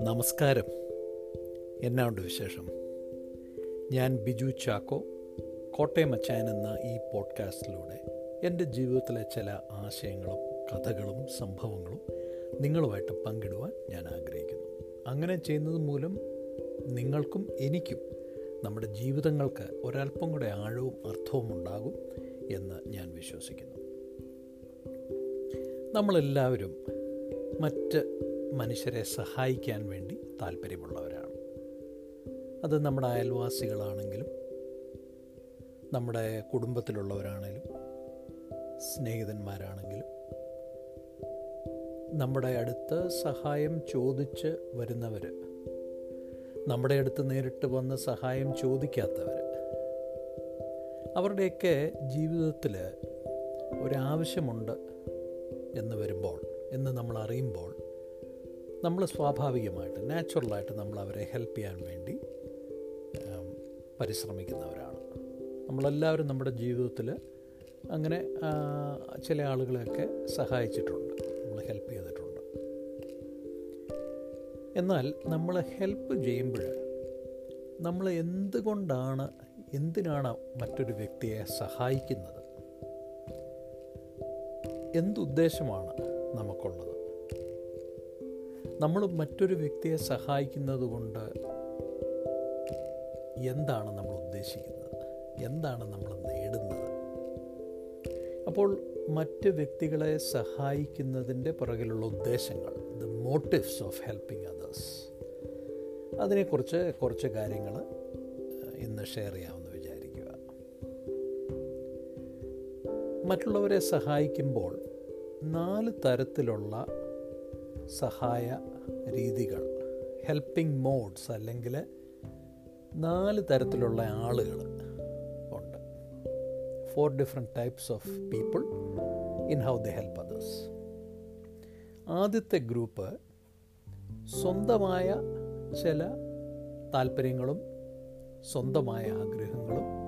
നമസ്കാരം. എന്നാ ഉണ്ട് വിശേഷം. ഞാൻ ബിജു ചാക്കോ കോട്ടയം അച്ചായൻ എന്ന ഈ പോഡ്കാസ്റ്റിലൂടെ എന്റെ ജീവിതത്തിലെ ചില ആശയങ്ങളും കഥകളും സംഭവങ്ങളും നിങ്ങളുമായിട്ട് പങ്കിടുവാൻ ഞാൻ ആഗ്രഹിക്കുന്നു. അങ്ങനെ ചെയ്യുന്നത് മൂലം നിങ്ങൾക്കും എനിക്കും നമ്മുടെ ജീവിതങ്ങൾക്ക് ഒരല്പം കൂടെ ആഴവും അർത്ഥവും ഉണ്ടാകും എന്ന് ഞാൻ വിശ്വസിക്കുന്നു. നമ്മളെല്ലാവരും മറ്റ് മനുഷ്യരെ സഹായിക്കാൻ വേണ്ടി താല്പര്യമുള്ളവരാണ്. അത് നമ്മുടെ അയൽവാസികളാണെങ്കിലും നമ്മുടെ കുടുംബത്തിലുള്ളവരാണെങ്കിലും സ്നേഹിതന്മാരാണെങ്കിലും നമ്മുടെ അടുത്ത് സഹായം ചോദിച്ച് വരുന്നവർ നമ്മുടെ അടുത്ത് നേരിട്ട് വന്ന് സഹായം ചോദിക്കാത്തവർ അവരുടെയൊക്കെ ജീവിതത്തിൽ ഒരാവശ്യമുണ്ട്. എന്ന് വരുമ്പോൾ എന്ന് നമ്മൾ അറിയുമ്പോൾ നമ്മൾ സ്വാഭാവികമായിട്ട് നാച്ചുറലായിട്ട് നമ്മൾ അവരെ ഹെൽപ്പ് ചെയ്യാൻ വേണ്ടി പരിശ്രമിക്കുന്നവരാണ്. നമ്മളെല്ലാവരും നമ്മുടെ ജീവിതത്തിൽ അങ്ങനെ ചില ആളുകളെയൊക്കെ സഹായിച്ചിട്ടുണ്ട് നമ്മൾ ഹെൽപ്പ് ചെയ്തിട്ടുണ്ട്. എന്നാൽ നമ്മൾ ഹെൽപ്പ് ചെയ്യുമ്പോൾ നമ്മൾ എന്തുകൊണ്ടാണ് എന്തിനാണ് മറ്റൊരു വ്യക്തിയെ സഹായിക്കുന്നത്? എന്തുദ്ദേശമാണ് നമുക്കുള്ളത്? നമ്മൾ മറ്റൊരു വ്യക്തിയെ സഹായിക്കുന്നത് കൊണ്ട് എന്താണ് നമ്മൾ ഉദ്ദേശിക്കുന്നത്? എന്താണ് നമ്മൾ നേടുന്നത്? അപ്പോൾ മറ്റ് വ്യക്തികളെ സഹായിക്കുന്നതിന്റെ പുറകിലുള്ള ഉദ്ദേശങ്ങൾ the motives of helping others അതിനെക്കുറിച്ച് കുറച്ച് കാര്യങ്ങൾ ഇന്ന് ഷെയർ ചെയ്യാമെന്ന് മറ്റുള്ളവരെ സഹായിക്കുമ്പോൾ നാല് തരത്തിലുള്ള സഹായ രീതികൾ ഹെൽപ്പിംഗ് മോഡ്സ് അല്ലെങ്കിൽ നാല് തരത്തിലുള്ള ആളുകൾ ഉണ്ട്. Four different types of people in how the help others ആദ്യത്തെ ഗ്രൂപ്പ് സ്വന്തമായ ചില താല്പര്യങ്ങളും സ്വന്തമായ ആഗ്രഹങ്ങളും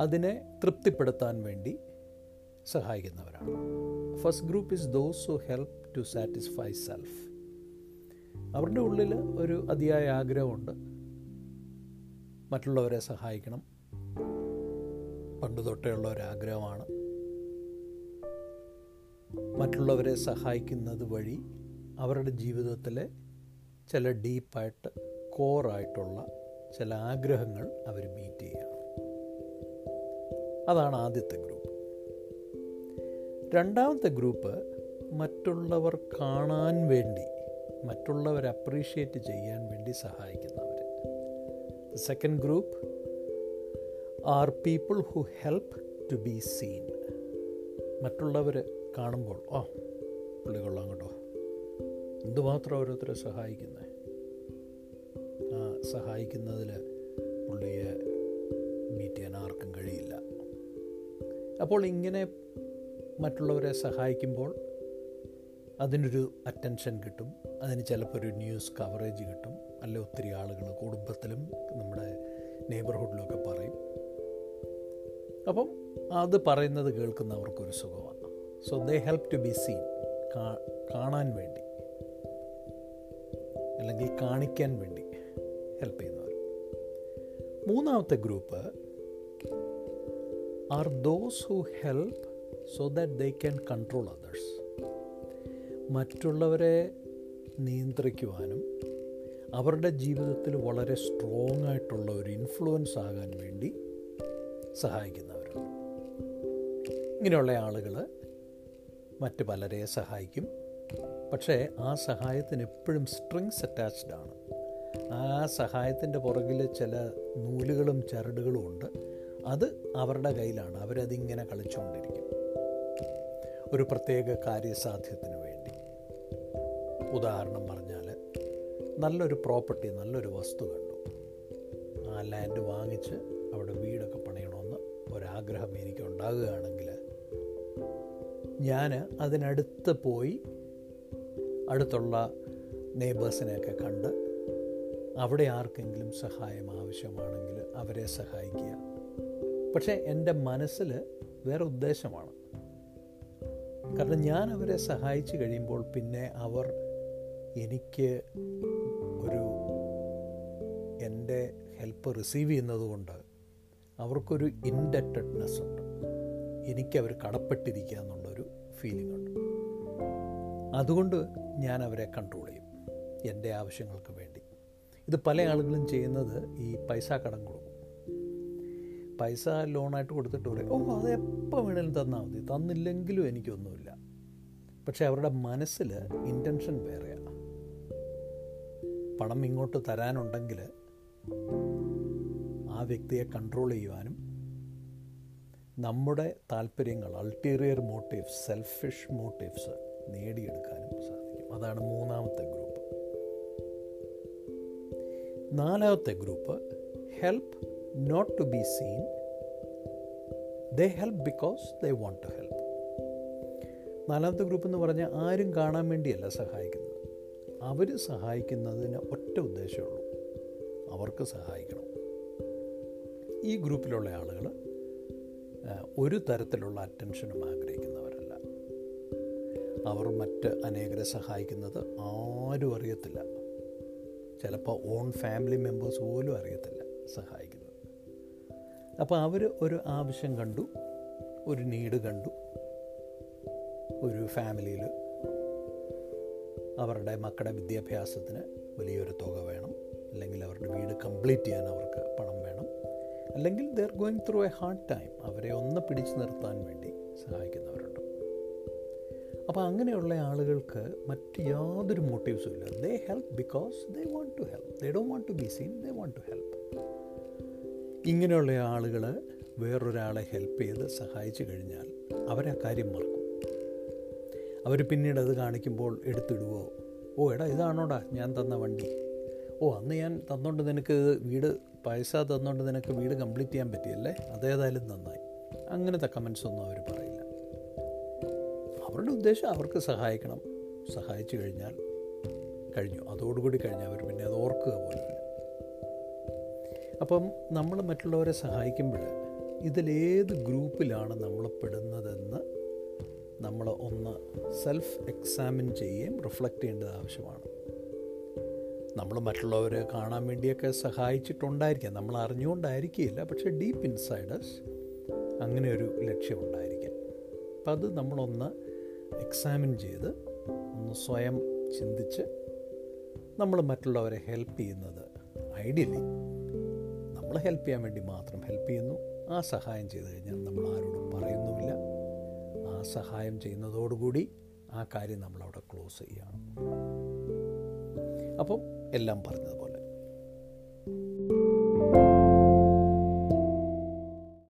അതിനെ തൃപ്തിപ്പെടുത്താൻ വേണ്ടി സഹായിക്കുന്നവരാണ്. First group is those who help to satisfy self അവരുടെ ഉള്ളിൽ ഒരു അതിയായ ആഗ്രഹമുണ്ട്. മറ്റുള്ളവരെ സഹായിക്കണം. പണ്ട് തൊട്ടേ ഉള്ള ഒരു ആഗ്രഹമാണ്. മറ്റുള്ളവരെ സഹായിക്കുന്നത് വഴി അവരുടെ ജീവിതത്തിലെ ചില ഡീപ്പായിട്ട് കോറായിട്ടുള്ള ചില ആഗ്രഹങ്ങൾ അവർ മീറ്റ് ചെയ്യുക. അതാണ് ആദ്യത്തെ ഗ്രൂപ്പ്. രണ്ടാമത്തെ ഗ്രൂപ്പ് മറ്റുള്ളവർ കാണാൻ വേണ്ടി മറ്റുള്ളവർ അപ്രീഷിയേറ്റ് ചെയ്യാൻ വേണ്ടി സഹായിക്കുന്നവർ second group are people who help to be seen മറ്റുള്ളവർ കാണുമ്പോൾ ഓ പുള്ളി കൊള്ളാം കേട്ടോ. എന്തുമാത്രം ഓരോരുത്തരെ സഹായിക്കുന്നത് ആ സഹായിക്കുന്നതിൽ പുള്ളിയെ മീറ്റ് ചെയ്യാൻ ആർക്കും കഴിയില്ല. അപ്പോൾ ഇങ്ങനെ മറ്റുള്ളവരെ സഹായിക്കുമ്പോൾ അതിനൊരു അറ്റൻഷൻ കിട്ടും. അതിന് ചിലപ്പോൾ ഒരു ന്യൂസ് കവറേജ് കിട്ടും. അല്ല ഒത്തിരി ആളുകൾ കുടുംബത്തിലും നമ്മുടെ നെയ്ബർഹുഡിലൊക്കെ പറയും. അപ്പം അത് പറയുന്നത് കേൾക്കുന്നവർക്കൊരു സുഖമാണ്. So they help to be seen കാണാൻ വേണ്ടി. അല്ലെങ്കിൽ കാണിക്കാൻ വേണ്ടി ഹെൽപ്പ് ചെയ്യുന്നവർ. മൂന്നാമത്തെ group are those who help so that they can control others മറ്റുള്ളവരെ നിയന്ത്രിക്കുവാനും അവരുടെ ജീവിതത്തിൽ വളരെ സ്ട്രോങ് ആയിട്ടുള്ള ഒരു ഇൻഫ്ലുവൻസ് ആകാൻ വേണ്ടി സഹായിക്കുന്നവർ ഇങ്ങനെയുള്ള ആളുകൾ മറ്റ് പലരെ സഹായിക്കും. പക്ഷേ ആ സഹായത്തിന് എപ്പോഴും സ്ട്രിങ്സ് അറ്റാച്ച്ഡ് ആണ്. ആ സഹായത്തിന്റെ പുറകിൽ ചില നൂലുകളും ചരടുകളും ഉണ്ട്. അത് അവരുടെ കയ്യിലാണ്. അവരതിങ്ങനെ കളിച്ചുകൊണ്ടിരിക്കും. ഒരു പ്രത്യേക കാര്യസാധ്യത്തിന് വേണ്ടി. ഉദാഹരണം പറഞ്ഞാൽ നല്ലൊരു പ്രോപ്പർട്ടി നല്ലൊരു വസ്തു കണ്ടു. ആ ലാൻഡ് വാങ്ങിച്ച് അവിടെ വീടൊക്കെ പണിയണമെന്ന് ഒരാഗ്രഹം എനിക്ക് ഉണ്ടാകുകയാണെങ്കിൽ ഞാൻ അതിനടുത്ത് പോയി അടുത്തുള്ള നെയ്ബേഴ്സിനെയൊക്കെ കണ്ട് അവിടെ ആർക്കെങ്കിലും സഹായം ആവശ്യമാണെങ്കിൽ അവരെ സഹായിക്കുക. പക്ഷേ എന്റെ മനസ്സിൽ വേറെ ഉദ്ദേശമാണ്. കാരണം ഞാൻ അവരെ സഹായിച്ചു കഴിയുമ്പോൾ പിന്നെ അവർ എനിക്ക് ഒരു എന്റെ ഹെൽപ്പ് റിസീവ് ചെയ്യുന്നത് കൊണ്ട് അവർക്കൊരു ഇൻഡറ്റഡ്നെസ് ഉണ്ട്. എനിക്കവർ കടപ്പെട്ടിരിക്കുക എന്നുള്ളൊരു ഫീലിംഗ് ഉണ്ട്. അതുകൊണ്ട് ഞാൻ അവരെ കൺട്രോൾ ചെയ്യും. എന്റെ ആവശ്യങ്ങൾക്ക് വേണ്ടി. ഇത് പല ആളുകളും ചെയ്യുന്നത് ഈ പൈസ കടം കൊടുക്കും. പൈസ ലോണായിട്ട് കൊടുത്തിട്ട് പറയും ഓ അത് എപ്പോൾ വേണേലും തന്നാൽ മതി. തന്നില്ലെങ്കിലും എനിക്കൊന്നുമില്ല. പക്ഷെ അവരുടെ മനസ്സിൽ ഇന്റൻഷൻ വേറെയാണ് പണം ഇങ്ങോട്ട് തരാനുണ്ടെങ്കിൽ ആ വ്യക്തിയെ കൺട്രോൾ ചെയ്യുവാനും നമ്മുടെ താല്പര്യങ്ങൾ അൾട്ടീരിയർ മോട്ടീവ്സ് സെൽഫിഷ് മോട്ടീവ്സ് നേടിയെടുക്കാനും സാധിക്കും. അതാണ് മൂന്നാമത്തെ ഗ്രൂപ്പ് നാലാമത്തെ group help not to be seen they help because they want to help നാലാമത്തെ ഗ്രൂപ്പ് എന്ന് പറഞ്ഞാൽ ആരും കാണാൻ വേണ്ടിയല്ല സഹായിക്കുന്നത്. അവർ സഹായിക്കുന്നതിന് ഒറ്റ ഉദ്ദേശമുള്ളൂ അവർക്ക് സഹായിക്കണം. ഈ ഗ്രൂപ്പിലുള്ള ആളുകൾ ഒരു തരത്തിലുള്ള അറ്റൻഷനും ആഗ്രഹിക്കുന്നവരല്ല. അവർ മറ്റ് അനേകരെ സഹായിക്കുന്നത് ആരും അറിയത്തില്ല. ചിലപ്പോൾ ഓൺ ഫാമിലി മെമ്പേഴ്സ് പോലും അറിയത്തില്ല സഹായിക്കുന്നത് അപ്പോൾ അവർ ഒരു ആവശ്യം കണ്ടു ഒരു നീഡ് കണ്ടു ഒരു ഫാമിലിയിൽ അവരുടെ മക്കളുടെ വിദ്യാഭ്യാസത്തിന് വലിയൊരു തുക വേണം. അല്ലെങ്കിൽ അവരുടെ വീട് കംപ്ലീറ്റ് ചെയ്യാൻ അവർക്ക് പണം വേണം. അല്ലെങ്കിൽ they're going through a hard time അവരെ ഒന്ന് പിടിച്ചു നിർത്താൻ വേണ്ടി സഹായിക്കുന്നവരുണ്ട്. അപ്പോൾ അങ്ങനെയുള്ള ആളുകൾക്ക് മറ്റ് യാതൊരു മോട്ടീവ്സും ഇല്ല. They help because they want to help they don't want to be seen they want to help ഇങ്ങനെയുള്ള ആളുകൾ വേറൊരാളെ ഹെൽപ്പ് ചെയ്ത് സഹായിച്ചു കഴിഞ്ഞാൽ അവരാ കാര്യം മറക്കും. അവർ പിന്നീട് അത് കാണിക്കുമ്പോൾ എടുത്തിടുവോ? ഓ എടാ ഇതാണോടാ ഞാൻ തന്ന വണ്ടി. ഓ അന്ന് ഞാൻ തന്നോണ്ട് നിനക്ക് വീട് പൈസ തന്നോണ്ട് നിനക്ക് വീട് കംപ്ലീറ്റ് ചെയ്യാൻ പറ്റിയല്ലേ? അതേതായാലും നന്നായി. അങ്ങനത്തെ കമൻസ് ഒന്നും അവർ പറയില്ല. അവരുടെ ഉദ്ദേശം അവർക്ക് സഹായിക്കണം. സഹായിച്ചു കഴിഞ്ഞാൽ കഴിഞ്ഞു. അതോടുകൂടി കഴിഞ്ഞാൽ അവർ പിന്നെ അത് ഓർക്കുക പോലുമില്ല. അപ്പം നമ്മൾ മറ്റുള്ളവരെ സഹായിക്കുമ്പോൾ ഇതിലേത് ഗ്രൂപ്പിലാണ് നമ്മൾ പെടുന്നതെന്ന് നമ്മൾ ഒന്ന് സെൽഫ് എക്സാമിൻ ചെയ്യുകയും റിഫ്ലക്റ്റ് ചെയ്യേണ്ടത് ആവശ്യമാണ്. നമ്മൾ മറ്റുള്ളവരെ കാണാൻ വേണ്ടിയൊക്കെ സഹായിച്ചിട്ടുണ്ടായിരിക്കാം. നമ്മൾ അറിഞ്ഞുകൊണ്ടായിരിക്കില്ല പക്ഷേ ഡീപ്പ് ഇൻസൈഡേഴ്സ് അങ്ങനെ ഒരു ലക്ഷ്യമുണ്ടായിരിക്കാം. അപ്പം അത് നമ്മളൊന്ന് എക്സാമിൻ ചെയ്ത് ഒന്ന് സ്വയം ചിന്തിച്ച് നമ്മൾ മറ്റുള്ളവരെ ഹെൽപ്പ് ചെയ്യുന്നത് ഐഡിയലി. നമ്മൾ ഹെൽപ്പ് ചെയ്യാൻ വേണ്ടി മാത്രം ഹെൽപ്പ് ചെയ്യുന്നു. ആ സഹായം ചെയ്തു കഴിഞ്ഞാൽ നമ്മൾ ആരോടും പറയുന്നുമില്ല. ആ സഹായം ചെയ്യുന്നതോടുകൂടി ആ കാര്യം നമ്മളവിടെ ക്ലോസ് ചെയ്യുകയാണ്. അപ്പം എല്ലാം പറഞ്ഞതുപോലെ